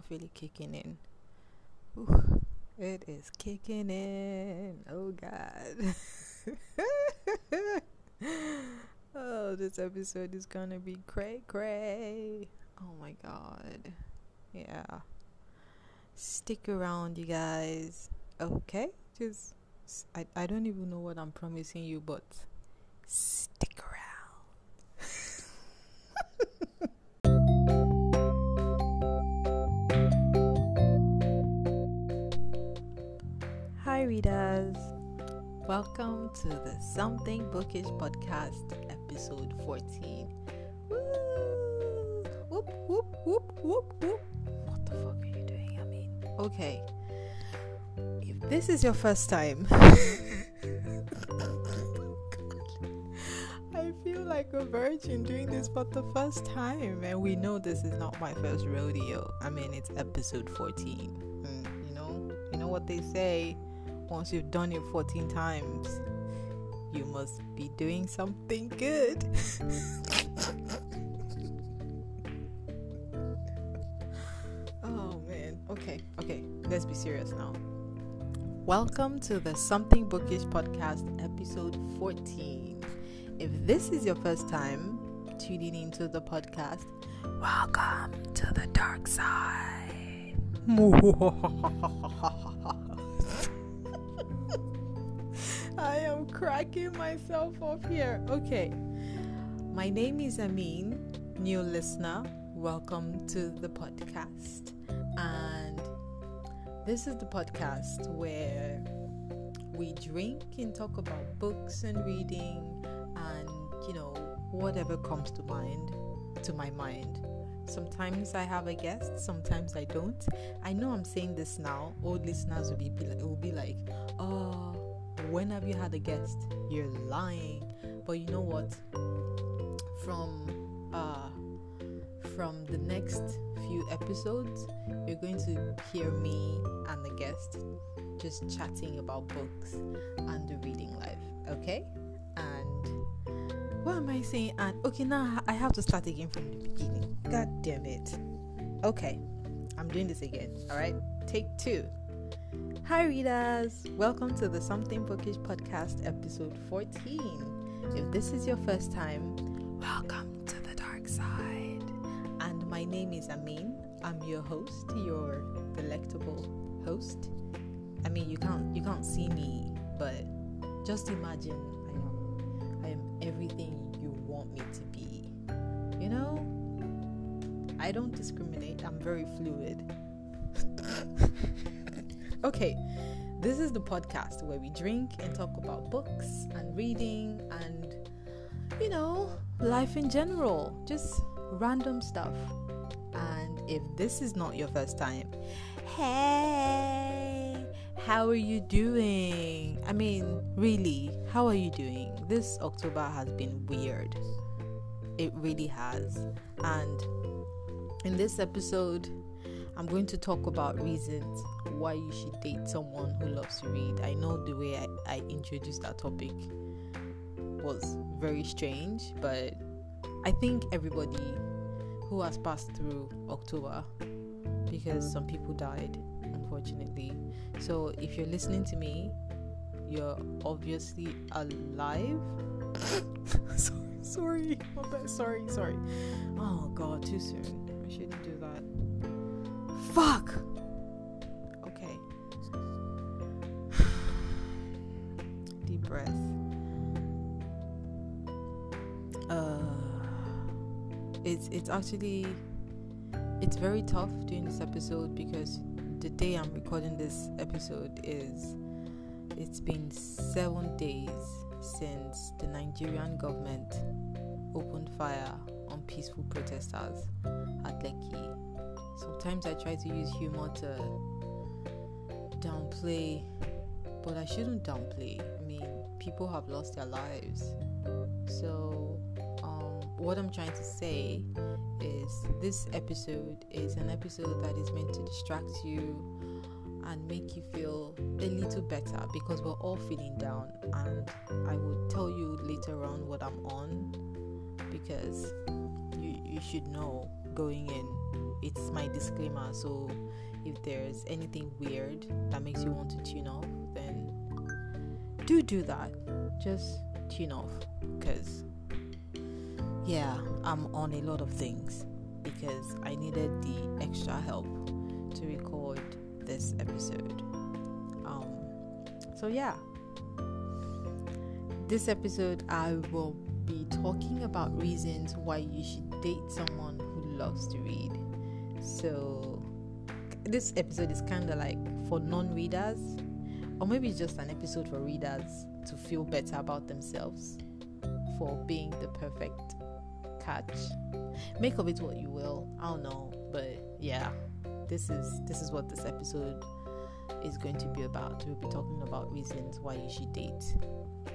stuff really kicking in. Ooh, it is kicking in. Oh God. oh, this episode is gonna be cray cray. Oh my God. Yeah. Stick around, you guys. Okay, just I I don't even know what I'm promising you, but readers. Welcome to the Something Bookish podcast, episode 14. Woo! Whoop, whoop, whoop, whoop, whoop. What the fuck are you doing? I mean, okay. If this is your first time, I feel like a virgin doing this for the first time, and we know this is not my first rodeo. I mean, it's episode 14. Mm, you know, you know what they say once you've done it 14 times, you must be doing something good. oh man. Okay, okay. Let's be serious now. Welcome to the Something Bookish podcast, episode 14. If this is your first time tuning into the podcast, welcome to the dark side. cracking myself up here. Okay. My name is Amin, new listener. Welcome to the podcast. And this is the podcast where we drink and talk about books and reading and, you know, whatever comes to mind, to my mind. Sometimes I have a guest, sometimes I don't. I know I'm saying this now. Old listeners will be, will be like, oh, when have you had a guest? You're lying. But you know what? From uh from the next few episodes, you're going to hear me and the guest just chatting about books and the reading life. Okay? And what am I saying? And okay, now I have to start again from the beginning. God damn it. Okay, I'm doing this again. All right, take two. Hi, readers! Welcome to the Something Bookish podcast, episode 14. If this is your first time, welcome to the dark side. And my name is Amin. I'm your host, your delectable host. I mean, you can't you can't see me, but just imagine I am I am everything you want me to be. You know, I don't discriminate. I'm very fluid. Okay, this is the podcast where we drink and talk about books and reading and, you know, life in general, just random stuff. And if this is not your first time, hey, how are you doing? I mean, really, how are you doing? This October has been weird. It really has. And in this episode, I'm going to talk about reasons why you should date someone who loves to read. I know the way I, I introduced that topic was very strange, but I think everybody who has passed through October, because some people died, unfortunately. So if you're listening to me, you're obviously alive. sorry, sorry, sorry, sorry. Oh God, too soon. I shouldn't do that. Fuck. Okay. Deep breath. Uh, it's it's actually it's very tough doing this episode because the day I'm recording this episode is it's been seven days since the Nigerian government opened fire on peaceful protesters at Lekki sometimes I try to use humor to downplay, but I shouldn't downplay. I mean, people have lost their lives. So, um, what I'm trying to say is this episode is an episode that is meant to distract you and make you feel a little better because we're all feeling down. And I will tell you later on what I'm on because you, you should know going in. It's my disclaimer. So if there's anything weird that makes you want to tune off, then do do that. Just tune off because yeah, I'm on a lot of things because I needed the extra help to record this episode. Um, so yeah, this episode I will be talking about reasons why you should date someone loves to read. So this episode is kind of like for non-readers, or maybe it's just an episode for readers to feel better about themselves for being the perfect catch. Make of it what you will. I don't know, but yeah, this is this is what this episode is going to be about. We'll be talking about reasons why you should date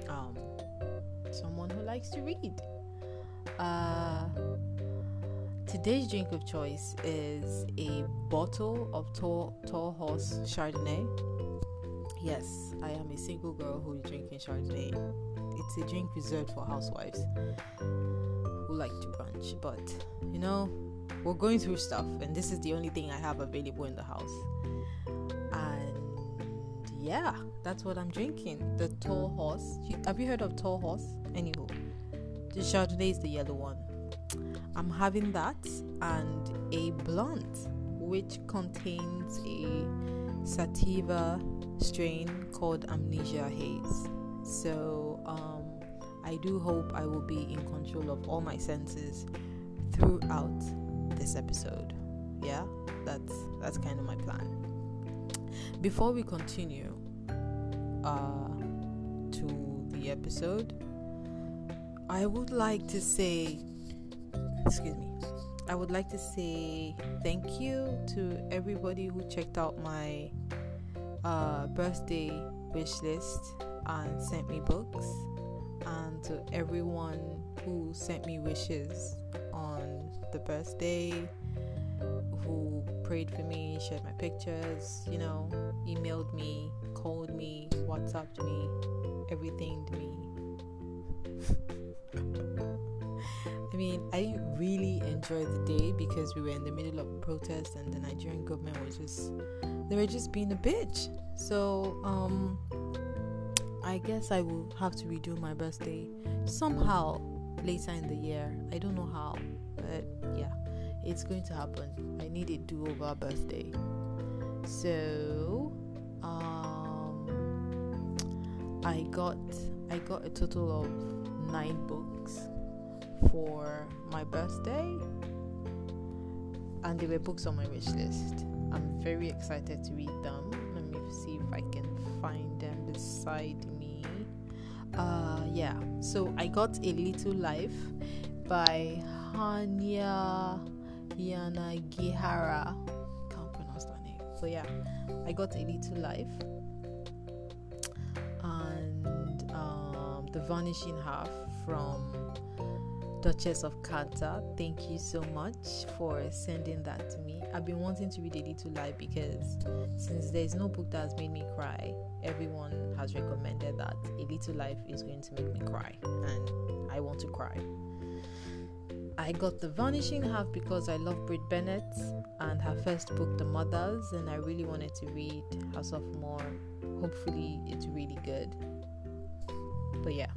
um, someone who likes to read. Uh, today's drink of choice is a bottle of tall, tall horse Chardonnay. Yes, I am a single girl who is drinking Chardonnay. It's a drink reserved for housewives who like to brunch, but you know, we're going through stuff, and this is the only thing I have available in the house. And yeah, that's what I'm drinking. The tall horse. Have you heard of tall horse? Anywho, the Chardonnay is the yellow one. I'm having that and a blunt, which contains a sativa strain called Amnesia Haze. So, um, I do hope I will be in control of all my senses throughout this episode. Yeah, that's that's kind of my plan. Before we continue uh, to the episode, I would like to say, excuse me, I would like to say thank you to everybody who checked out my uh, birthday wish list and sent me books and to everyone who sent me wishes on the birthday, who prayed for me, shared my pictures, you know, emailed me, called me, WhatsApped me, everything to me. I mean, I didn't really enjoy the day because we were in the middle of protests and the Nigerian government was just they were just being a bitch. So, um I guess I will have to redo my birthday somehow later in the year. I don't know how, but yeah, it's going to happen. I need a do over birthday. So, um, I got I got a total of nine books for my birthday, and they were books on my wish list. I'm very excited to read them. Let me see if I can find them beside me. Uh yeah. So i got a little life by hanya yanagihara. Can't pronounce that name. So yeah. I got a little life. And um, the vanishing half from Duchess of Kanta. Thank you so much for sending that to me. I've been wanting to read A Little Life because since there's no book that has made me cry, everyone has recommended that A Little Life is going to make me cry, and I want to cry. I got The Vanishing Half because I love Brit Bennett and her first book, The Mothers, and I really wanted to read her sophomore. Hopefully, it's really good. But yeah,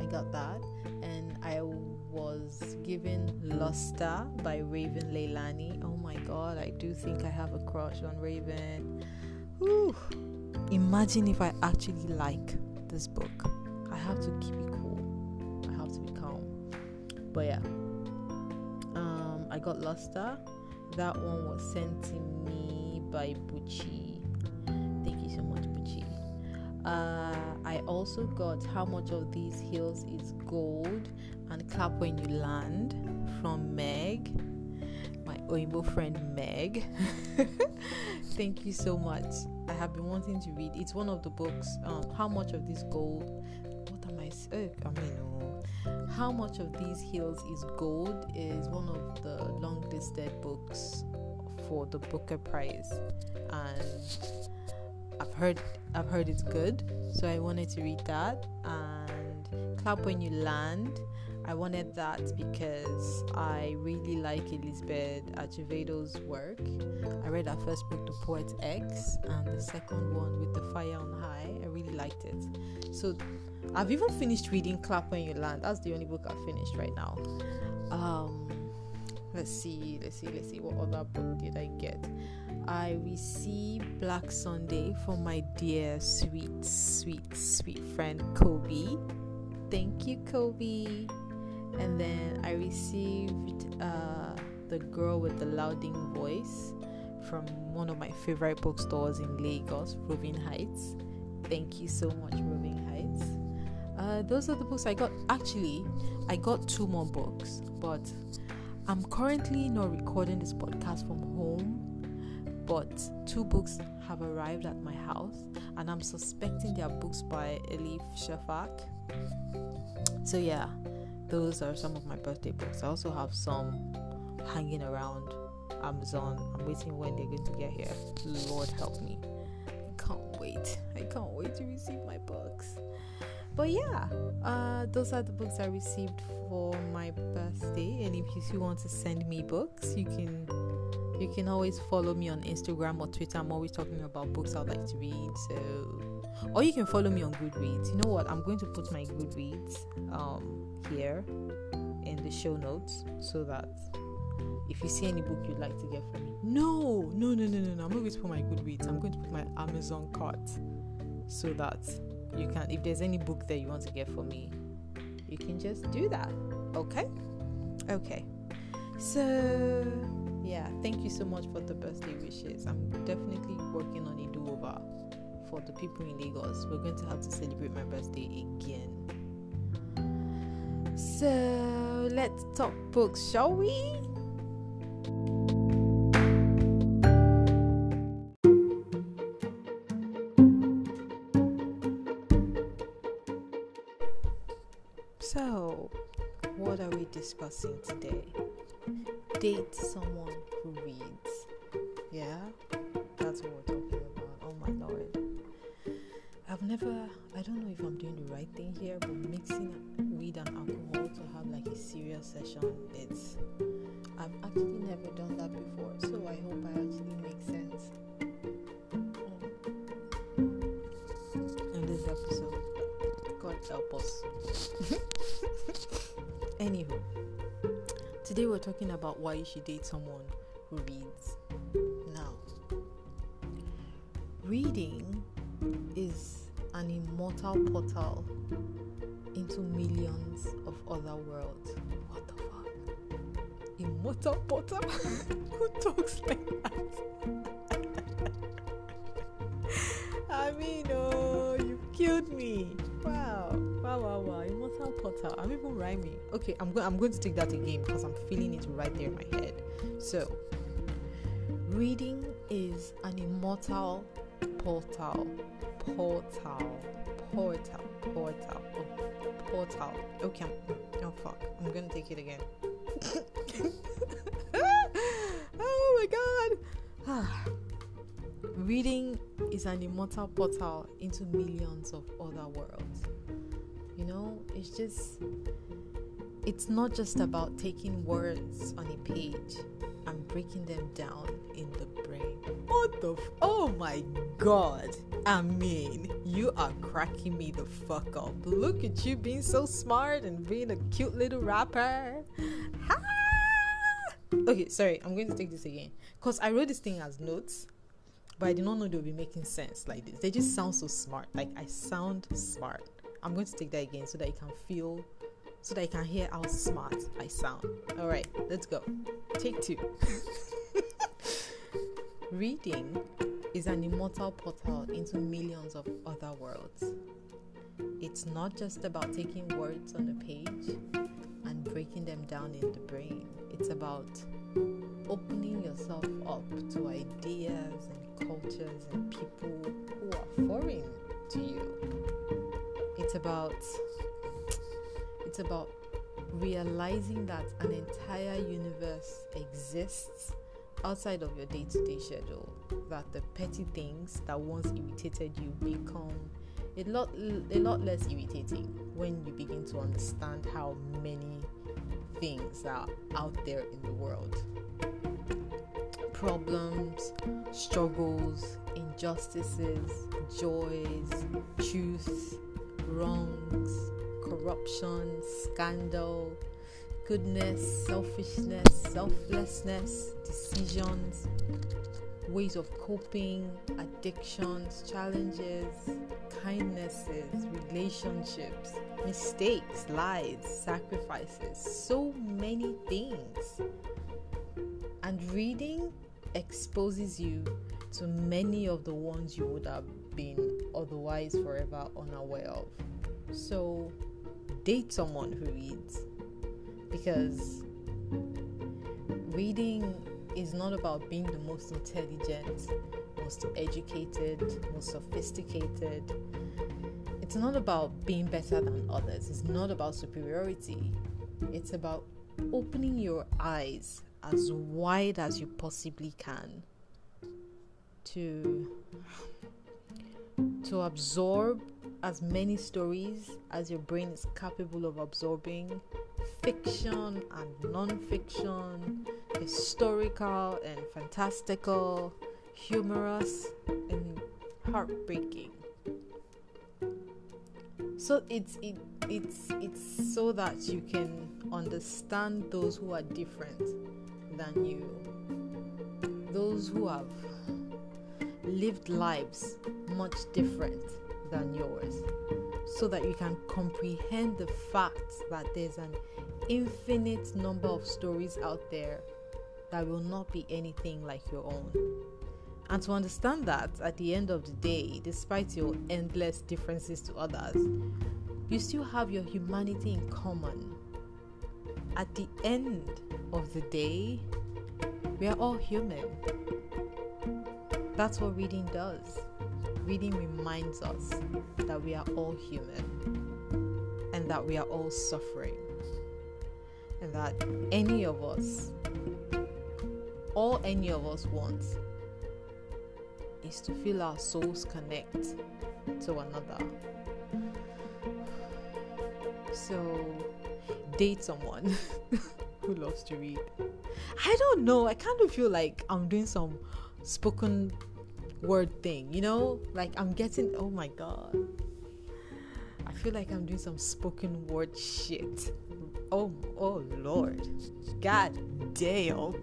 I got that, and I was given Luster by Raven Leilani. Oh my god, I do think I have a crush on Raven. Whew. Imagine if I actually like this book. I have to keep it cool. I have to be calm. But yeah. Um I got Luster. That one was sent to me by Bucci. Thank you so much. Uh, I also got How Much of These Hills is Gold and Clap When You Land from Meg, my Oibo friend Meg. Thank you so much. I have been wanting to read. It's one of the books. Um, How Much of This Gold? What am I saying? I mean, oh. How Much of These Hills is Gold is one of the long listed books for the Booker Prize. And I've heard I've heard it's good, so I wanted to read that. And Clap When You Land I wanted that because I really like Elizabeth Acevedo's work. I read her first book, The Poet X, and the second one with The Fire on High. I really liked it. So I've even finished reading Clap When You Land. That's the only book I've finished right now. Um, let's see, let's see, let's see. What other book did I get? I received Black Sunday from my dear, sweet, sweet, sweet friend Kobe. Thank you, Kobe. And then I received uh, The Girl with the Louding Voice from one of my favorite bookstores in Lagos, Roving Heights. Thank you so much, Roving Heights. Uh, those are the books I got. Actually, I got two more books, but I'm currently not recording this podcast from home. But two books have arrived at my house, and I'm suspecting they are books by Elif Shafak. So, yeah, those are some of my birthday books. I also have some hanging around Amazon. I'm waiting when they're going to get here. Lord help me. I can't wait. I can't wait to receive my books. But yeah, uh, those are the books I received for my birthday. And if you want to send me books, you can you can always follow me on Instagram or Twitter. I'm always talking about books I'd like to read. So or you can follow me on Goodreads. You know what? I'm going to put my Goodreads um, here in the show notes so that if you see any book you'd like to get from me, no, no, no, no, no, no. I'm not going to put my Goodreads. I'm going to put my Amazon cart so that you can. If there's any book that you want to get for me, you can just do that. Okay, okay. So yeah, thank you so much for the birthday wishes. I'm definitely working on a do-over for the people in Lagos. We're going to have to celebrate my birthday again. So let's talk books, shall we? We should date someone who reads. Now, reading is an immortal portal into millions of other worlds. What the fuck? Immortal portal? Who talks like that? I mean, oh, you've killed me. Wow, wow, wow, wow. Immortal portal. I'm even rhyming. Okay, I'm going. I'm going to take that again because I'm feeling it right there in my head. So, reading is an immortal portal portal, portal, portal, oh, portal. Okay, I'm, oh fuck, I'm gonna take it again. oh my god! Reading is an immortal portal into millions of other worlds. You know, it's just, it's not just about taking words on a page and breaking them down in the brain. What the? F- oh my god! I mean, you are cracking me the fuck up. Look at you being so smart and being a cute little rapper. Ha! Okay, sorry, I'm going to take this again. Because I wrote this thing as notes, but I did not know they would be making sense like this. They just sound so smart. Like, I sound smart. I'm going to take that again so that you can feel, so that you can hear how smart I sound. Alright, let's go. Take two. Reading is an immortal portal into millions of other worlds. It's not just about taking words on the page and breaking them down in the brain, it's about opening yourself up to ideas and cultures and people who are foreign to you. It's about it's about realizing that an entire universe exists outside of your day to day schedule, that the petty things that once irritated you become a lot a lot less irritating when you begin to understand how many things are out there in the world. Problems struggles injustices joys truth wrongs corruption scandal goodness selfishness selflessness decisions ways of coping, addictions, challenges, kindnesses, relationships, mistakes, lies, sacrifices, so many things. And reading exposes you to many of the ones you would have been otherwise forever unaware of. So, date someone who reads because reading is not about being the most intelligent, most educated, most sophisticated. It's not about being better than others. It's not about superiority. It's about opening your eyes as wide as you possibly can to to absorb as many stories as your brain is capable of absorbing fiction and non-fiction historical and fantastical, humorous and heartbreaking. So it's it, it's it's so that you can understand those who are different than you. Those who have lived lives much different than yours so that you can comprehend the fact that there's an infinite number of stories out there that will not be anything like your own. And to understand that at the end of the day, despite your endless differences to others, you still have your humanity in common. At the end of the day, we are all human. That's what reading does. Reading reminds us that we are all human and that we are all suffering, and that any of us all any of us wants, is to feel our souls connect to another. So, date someone who loves to read. I don't know. I kind of feel like I'm doing some spoken word thing, you know? Like I'm getting, oh my god. I feel like I'm doing some spoken word shit. Oh, oh lord. God damn.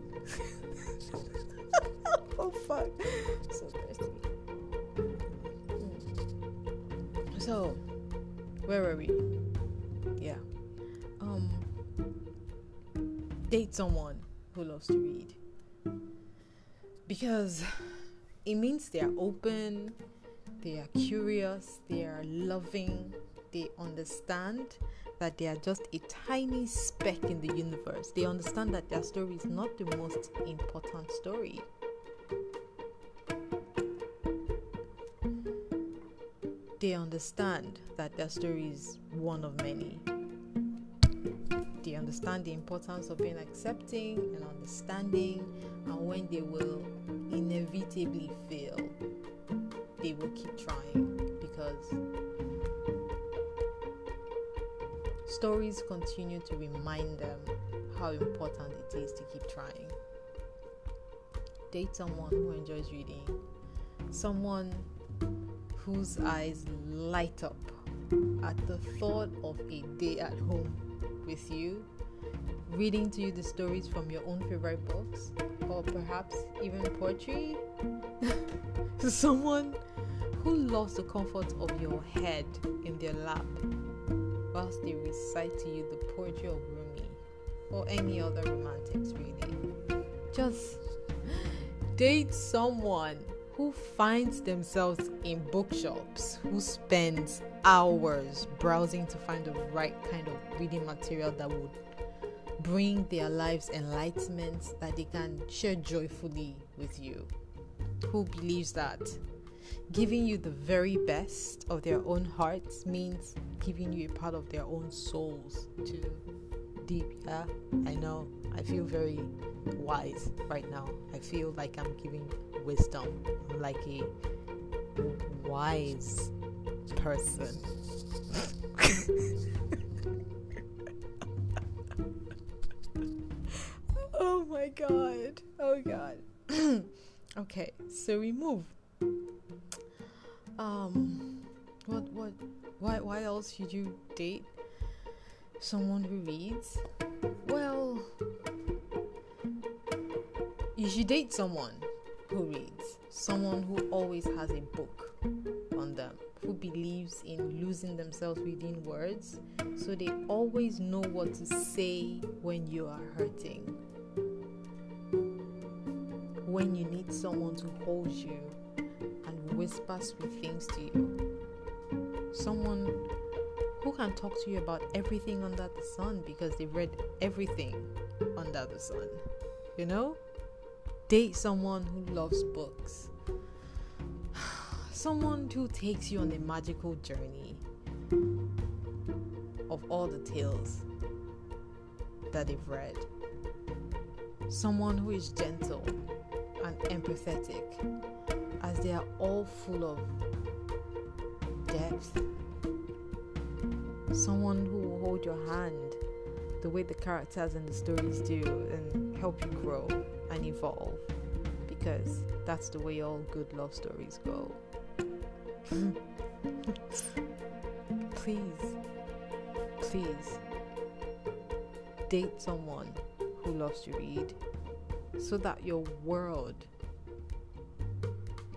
oh fuck. So. So, where were we? Yeah. Um date someone who loves to read. Because it means they are open, they are curious, they are loving, they understand that they are just a tiny speck in the universe. They understand that their story is not the most important story. They understand that their story is one of many. They understand the importance of being accepting and understanding, and when they will inevitably fail, they will keep trying because Stories continue to remind them how important it is to keep trying. Date someone who enjoys reading, someone whose eyes light up at the thought of a day at home with you, reading to you the stories from your own favorite books, or perhaps even poetry. Someone who loves the comfort of your head in their lap whilst they recite to you the poetry of Rumi or any other romantics, really. Just date someone who finds themselves in bookshops, who spends hours browsing to find the right kind of reading material that would bring their lives enlightenment that they can share joyfully with you. Who believes that giving you the very best of their own hearts means giving you a part of their own souls too. Deep, yeah? I know. I feel very wise right now. I feel like I'm giving wisdom. I'm like a wise person. oh my god. Oh god. okay, so we move. Um what what why why else should you date someone who reads? You should date someone who reads, someone who always has a book on them, who believes in losing themselves within words, so they always know what to say when you are hurting. When you need someone to hold you and whisper sweet things to you. Someone who can talk to you about everything under the sun because they've read everything under the sun. You know? Date someone who loves books. Someone who takes you on a magical journey of all the tales that they've read. Someone who is gentle and empathetic, as they are all full of depth someone who will hold your hand the way the characters and the stories do and help you grow and evolve because that's the way all good love stories go. please, please date someone who loves to read so that your world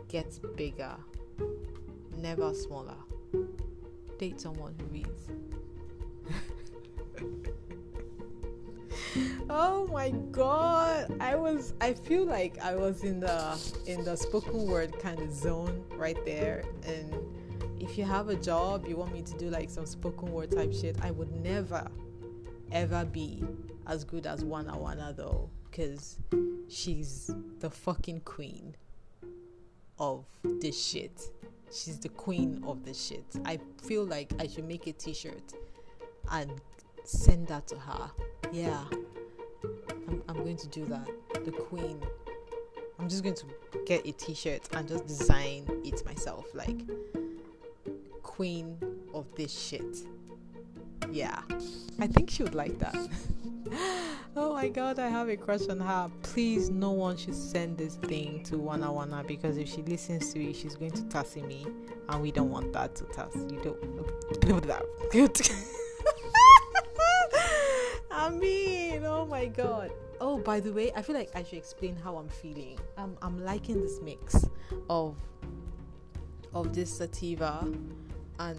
gets bigger, never smaller. Date someone who reads. oh my god. I was i feel like i was in the in the spoken word kind of zone right there. And if you have a job you want me to do like some spoken word type shit i would never ever be as good as wana wana though because she's the fucking queen of this shit. She's the queen of the shit. I feel like i should make a t-shirt and send that to her yeah. I'm, I'm going to do that. The queen. I'm just going to get a t-shirt and just design it myself like queen of this shit. Yeah. I think she would like that. Oh my god i have a crush on her. Please no one should send this thing to wana wana because if she listens to it she's going to tassy me. And we don't want that to tass. You don't Mean, oh my god. Oh, by the way, I feel like I should explain how I'm feeling. I'm, I'm liking this mix of of this sativa and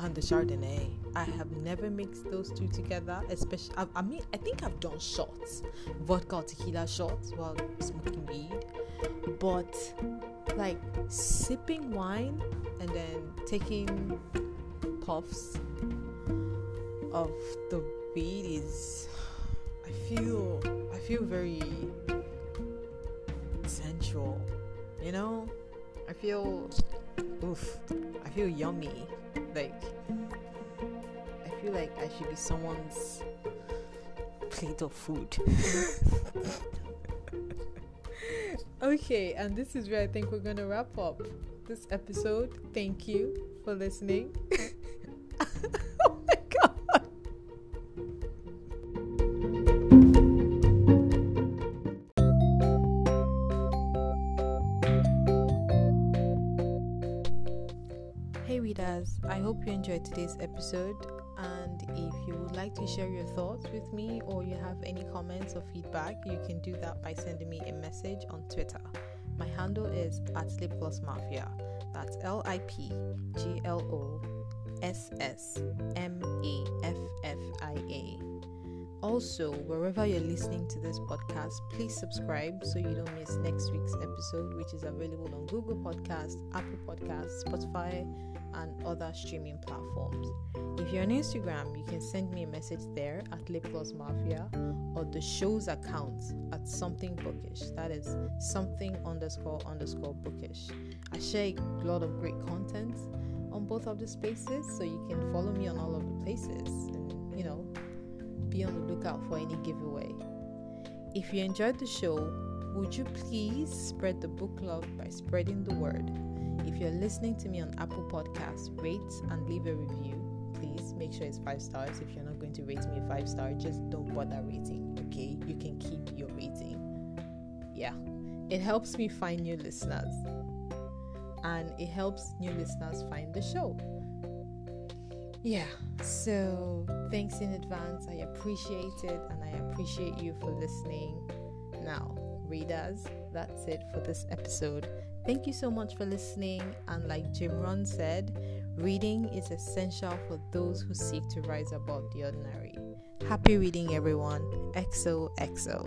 and the Chardonnay. I have never mixed those two together. Especially, I, I mean, I think I've done shots, vodka tequila shots while smoking weed, but like sipping wine and then taking puffs of the is I feel I feel very sensual, you know? I feel oof, I feel yummy. Like I feel like I should be someone's plate of food. okay, and this is where I think we're gonna wrap up this episode. Thank you for listening. enjoyed today's episode. And if you would like to share your thoughts with me or you have any comments or feedback, you can do that by sending me a message on Twitter. My handle is at Lip Gloss Mafia. That's L I P G L O S S M A F F I A. Also, wherever you're listening to this podcast, please subscribe so you don't miss next week's episode, which is available on Google Podcasts, Apple Podcasts, Spotify, and other streaming platforms. If you're on Instagram, you can send me a message there at Lip Gloss Mafia or the show's account at something bookish. That is something underscore underscore bookish. I share a lot of great content on both of the spaces, so you can follow me on all of the places and you know be on the lookout for any giveaway. If you enjoyed the show, would you please spread the book love by spreading the word? If you're listening to me on Apple Podcasts, rate and leave a review. Please make sure it's five stars. If you're not going to rate me a five star, just don't bother rating, okay? You can keep your rating. Yeah, it helps me find new listeners and it helps new listeners find the show. Yeah, so thanks in advance. I appreciate it and I appreciate you for listening. Now, readers, that's it for this episode. Thank you so much for listening. And like Jim Rohn said, reading is essential for those who seek to rise above the ordinary. Happy reading, everyone. XOXO.